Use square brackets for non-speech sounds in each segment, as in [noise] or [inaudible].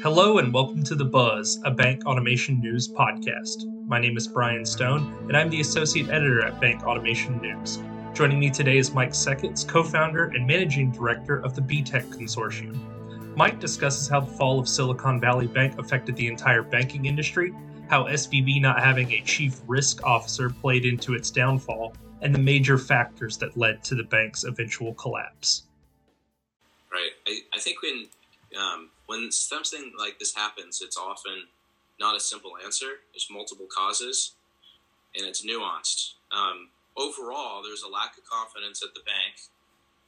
Hello and welcome to The Buzz, a bank automation news podcast. My name is Brian Stone, and I'm the associate editor at Bank Automation News. Joining me today is Mike Sekits, co founder and managing director of the BTech Consortium. Mike discusses how the fall of Silicon Valley Bank affected the entire banking industry, how SVB not having a chief risk officer played into its downfall, and the major factors that led to the bank's eventual collapse. Right. I, I think when um, when something like this happens, it's often not a simple answer. There's multiple causes, and it's nuanced. Um, overall, there's a lack of confidence at the bank,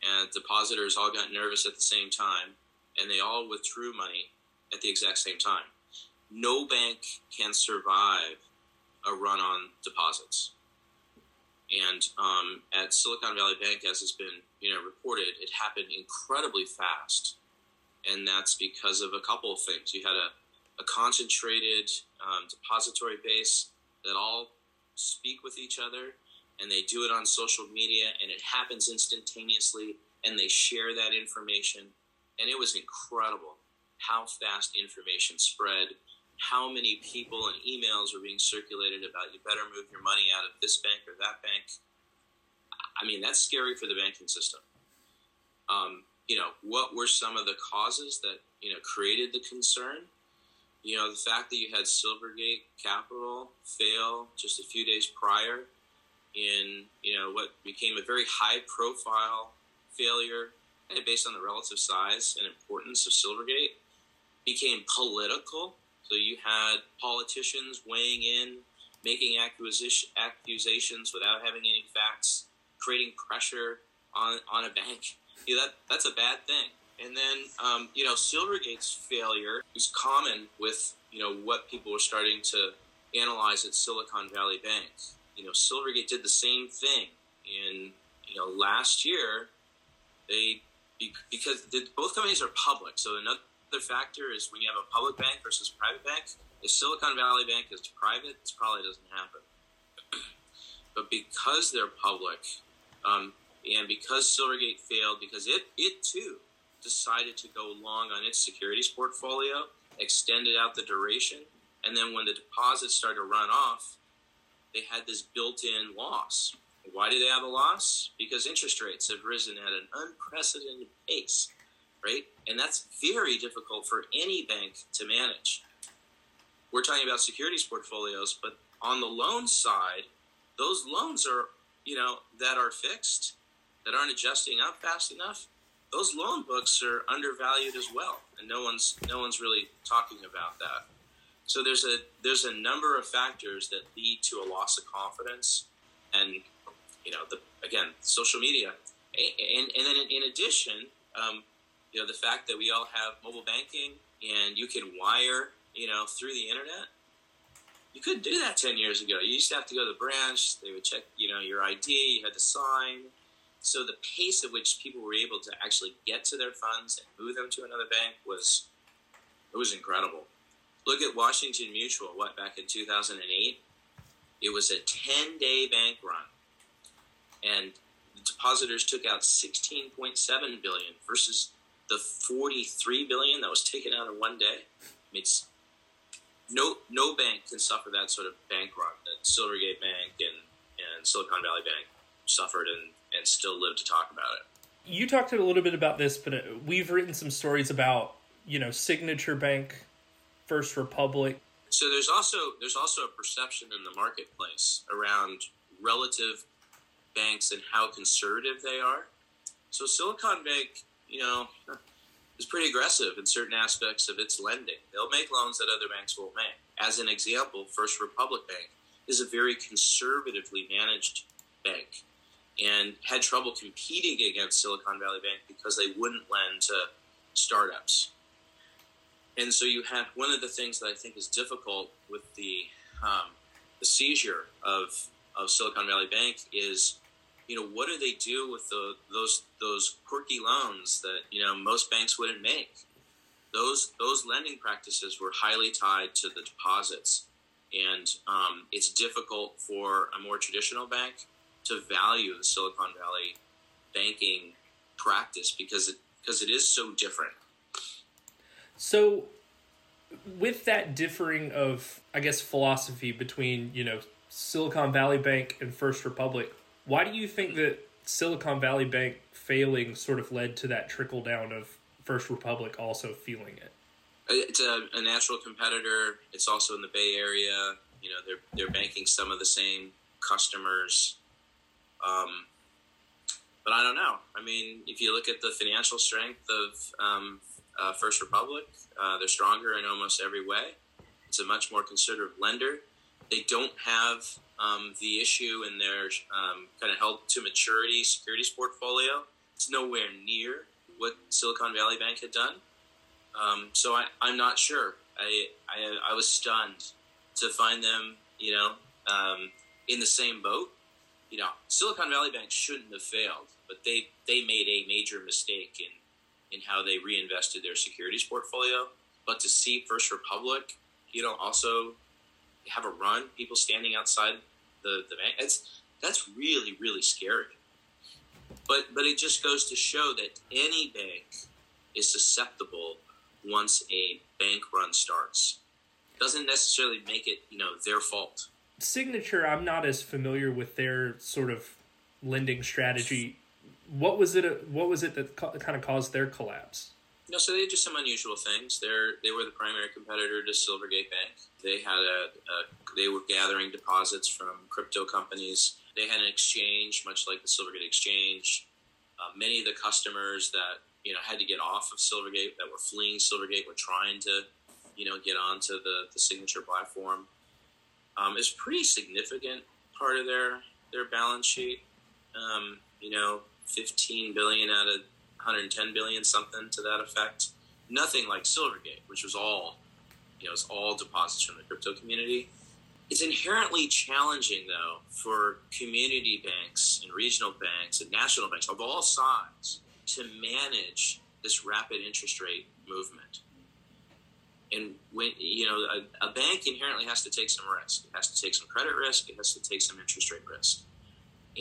and depositors all got nervous at the same time, and they all withdrew money at the exact same time. No bank can survive a run on deposits. And um, at Silicon Valley Bank, as has been you know reported, it happened incredibly fast and that's because of a couple of things. You had a, a concentrated um, depository base that all speak with each other, and they do it on social media, and it happens instantaneously, and they share that information. And it was incredible how fast information spread, how many people and emails were being circulated about you better move your money out of this bank or that bank. I mean, that's scary for the banking system. Um, you know, what were some of the causes that, you know, created the concern? You know, the fact that you had Silvergate Capital fail just a few days prior in, you know, what became a very high profile failure and based on the relative size and importance of Silvergate became political. So you had politicians weighing in, making accusations without having any facts, creating pressure on, on a bank that that's a bad thing. And then, um, you know, Silvergate's failure was common with, you know, what people were starting to analyze at Silicon Valley Bank. You know, Silvergate did the same thing in, you know, last year. They, because both companies are public. So another factor is when you have a public bank versus private bank. If Silicon Valley Bank is private, this probably doesn't happen. [clears throat] but because they're public, um, and because Silvergate failed, because it, it too decided to go long on its securities portfolio, extended out the duration, and then when the deposits started to run off, they had this built in loss. Why did they have a loss? Because interest rates have risen at an unprecedented pace, right? And that's very difficult for any bank to manage. We're talking about securities portfolios, but on the loan side, those loans are, you know, that are fixed that aren't adjusting up fast enough, those loan books are undervalued as well, and no one's no one's really talking about that. So there's a there's a number of factors that lead to a loss of confidence, and you know the again social media, and and then in, addition, um, you know the fact that we all have mobile banking and you can wire you know through the internet. You couldn't do that ten years ago. You used to have to go to the branch. They would check you know your ID. You had to sign so the pace at which people were able to actually get to their funds and move them to another bank was it was incredible. Look at Washington Mutual. What back in 2008, it was a 10 day bank run, and the depositors took out 16.7 billion versus the 43 billion that was taken out in one day. I mean, no no bank can suffer that sort of bank run that Silvergate Bank and, and Silicon Valley Bank suffered and and still live to talk about it. You talked a little bit about this, but uh, we've written some stories about you know Signature Bank, First Republic. So there's also there's also a perception in the marketplace around relative banks and how conservative they are. So Silicon Bank, you know, [laughs] is pretty aggressive in certain aspects of its lending. They'll make loans that other banks won't make. As an example, First Republic Bank is a very conservatively managed bank and had trouble competing against Silicon Valley Bank because they wouldn't lend to startups. And so you have one of the things that I think is difficult with the um, the seizure of of Silicon Valley Bank is, you know, what do they do with the, those those quirky loans that you know most banks wouldn't make? Those those lending practices were highly tied to the deposits, and um, it's difficult for a more traditional bank to value the Silicon Valley banking practice because it because it is so different. So, with that differing of, I guess, philosophy between you know Silicon Valley Bank and First Republic, why do you think that Silicon Valley Bank failing sort of led to that trickle down of First Republic also feeling it? Uh, it's a, a natural competitor. It's also in the Bay Area. You know, they're they're banking some of the same customers. Um, but I don't know. I mean, if you look at the financial strength of um, uh, First Republic, uh, they're stronger in almost every way. It's a much more conservative lender. They don't have um, the issue in their um, kind of held to maturity securities portfolio. It's nowhere near what Silicon Valley Bank had done. Um, so I, am not sure. I, I, I was stunned to find them, you know, um, in the same boat. You know, Silicon Valley Bank shouldn't have failed, but they they made a major mistake in in how they reinvested their securities portfolio. But to see First Republic, you know, also have a run, people standing outside the, the bank, that's that's really really scary. But but it just goes to show that any bank is susceptible once a bank run starts. Doesn't necessarily make it, you know, their fault. Signature, I'm not as familiar with their sort of lending strategy. What was it? What was it that kind of caused their collapse? No, so they did just some unusual things. They're they were the primary competitor to Silvergate Bank. They had a, a they were gathering deposits from crypto companies. They had an exchange, much like the Silvergate exchange. Uh, many of the customers that you know had to get off of Silvergate that were fleeing Silvergate were trying to you know get onto the the signature platform. Um, it's pretty significant part of their their balance sheet. Um, you know, 15 billion out of 110 billion, something to that effect. Nothing like Silvergate, which was all you know, it's all deposits from the crypto community. It's inherently challenging, though, for community banks and regional banks and national banks of all sizes to manage this rapid interest rate movement. And when you know a, a, bank inherently has to take some risk. It has to take some credit risk. It has to take some interest rate risk.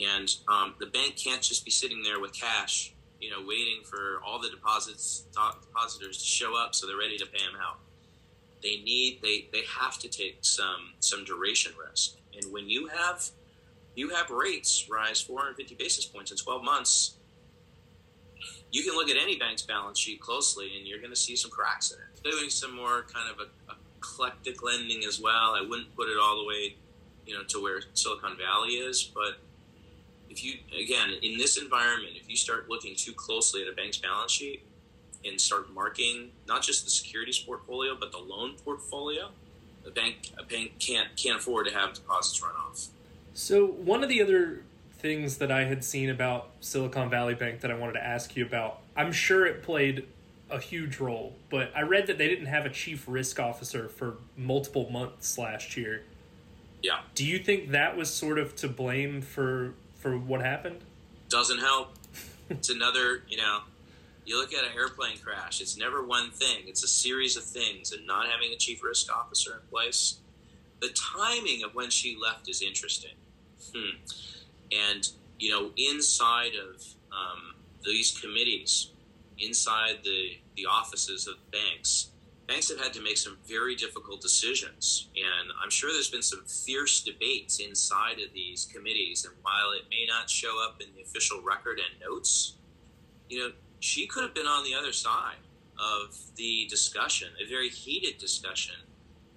And um, the bank can't just be sitting there with cash, you know, waiting for all the deposits depositors to show up so they're ready to pay them out. They need they they have to take some some duration risk. And when you have you have rates rise 450 basis points in 12 months, you can look at any bank's balance sheet closely and you're going to see some cracks in it. Doing some more kind of a, eclectic lending as well. I wouldn't put it all the way, you know, to where Silicon Valley is, but if you again in this environment, if you start looking too closely at a bank's balance sheet and start marking not just the securities portfolio but the loan portfolio, a bank a bank can't can't afford to have deposits run off. So one of the other things that I had seen about Silicon Valley Bank that I wanted to ask you about. I'm sure it played a huge role, but I read that they didn't have a chief risk officer for multiple months last year. Yeah. Do you think that was sort of to blame for for what happened? Doesn't help. it's another, you know, you look at an airplane crash, it's never one thing, it's a series of things, and not having a chief risk officer in place. The timing of when she left is interesting. Hmm. And, you know, inside of um, these committees, inside the, the offices of banks, banks have had to make some very difficult decisions. And I'm sure there's been some fierce debates inside of these committees. And while it may not show up in the official record and notes, you know, she could have been on the other side of the discussion, a very heated discussion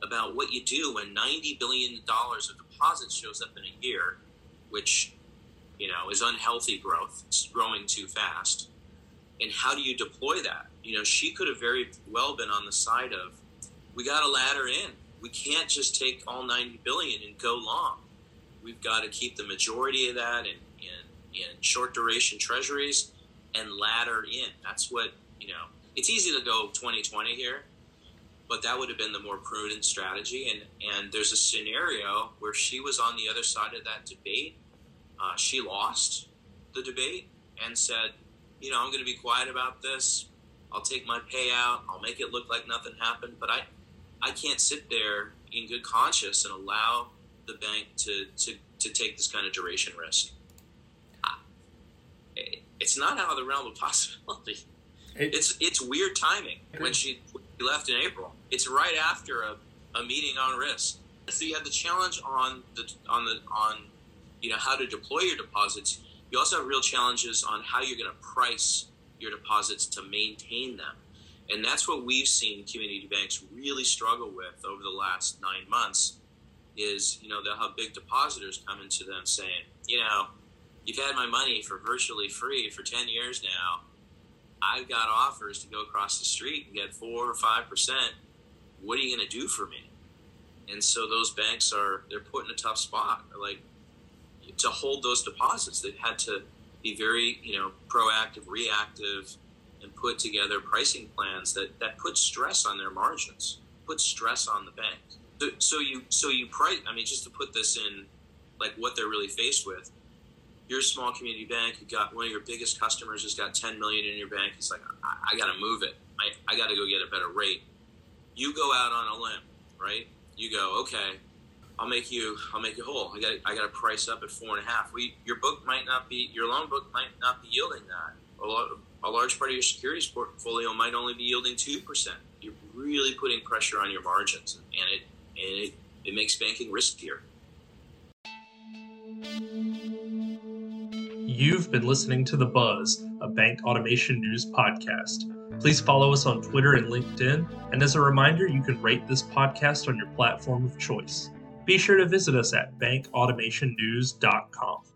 about what you do when $90 billion of deposits shows up in a year, which you know, is unhealthy growth. It's growing too fast. And how do you deploy that? You know, she could have very well been on the side of, we got to ladder in. We can't just take all 90 billion and go long. We've got to keep the majority of that in, in, in short duration treasuries and ladder in. That's what, you know, it's easy to go 2020 here, but that would have been the more prudent strategy. And, and there's a scenario where she was on the other side of that debate uh, she lost the debate and said, you know, I'm going to be quiet about this. I'll take my payout. I'll make it look like nothing happened. But I, I can't sit there in good conscience and allow the bank to, to, to take this kind of duration risk. It's not out of the realm of [laughs] possibility. It's it's weird timing when she left in April. it's right after a, a meeting on risk. So you have the challenge on the on the on you know how to deploy your deposits. You also have real challenges on how you're going to price your deposits to maintain them. And that's what we've seen community banks really struggle with over the last nine months is, you know, they'll have big depositors come into them saying, you know, you've had my money for virtually free for 10 years now. I've got offers to go across the street and get four or 5%. What are you going to do for me? And so those banks are, they're put in a tough spot. They're like, to hold those deposits, they've had to be very, you know, proactive, reactive, and put together pricing plans that, that put stress on their margins, put stress on the bank. So, so you so you price. I mean, just to put this in, like what they're really faced with. You're a small community bank. You got one of your biggest customers has got 10 million in your bank. It's like I, I got to move it. I, I got to go get a better rate. You go out on a limb, right? You go, okay, I'll make you I'll make you whole. I got I got to price up at four and a half. We your book might not be your loan book might not be yielding that. A, lot, a large part of your securities portfolio might only be yielding two percent. You're really putting pressure on your margins, and it and it, it makes banking riskier. You've been listening to The Buzz, a bank automation news podcast. Please follow us on Twitter and LinkedIn, and as a reminder, you can rate this podcast on your platform of choice. Be sure to visit us at bankautomationnews.com.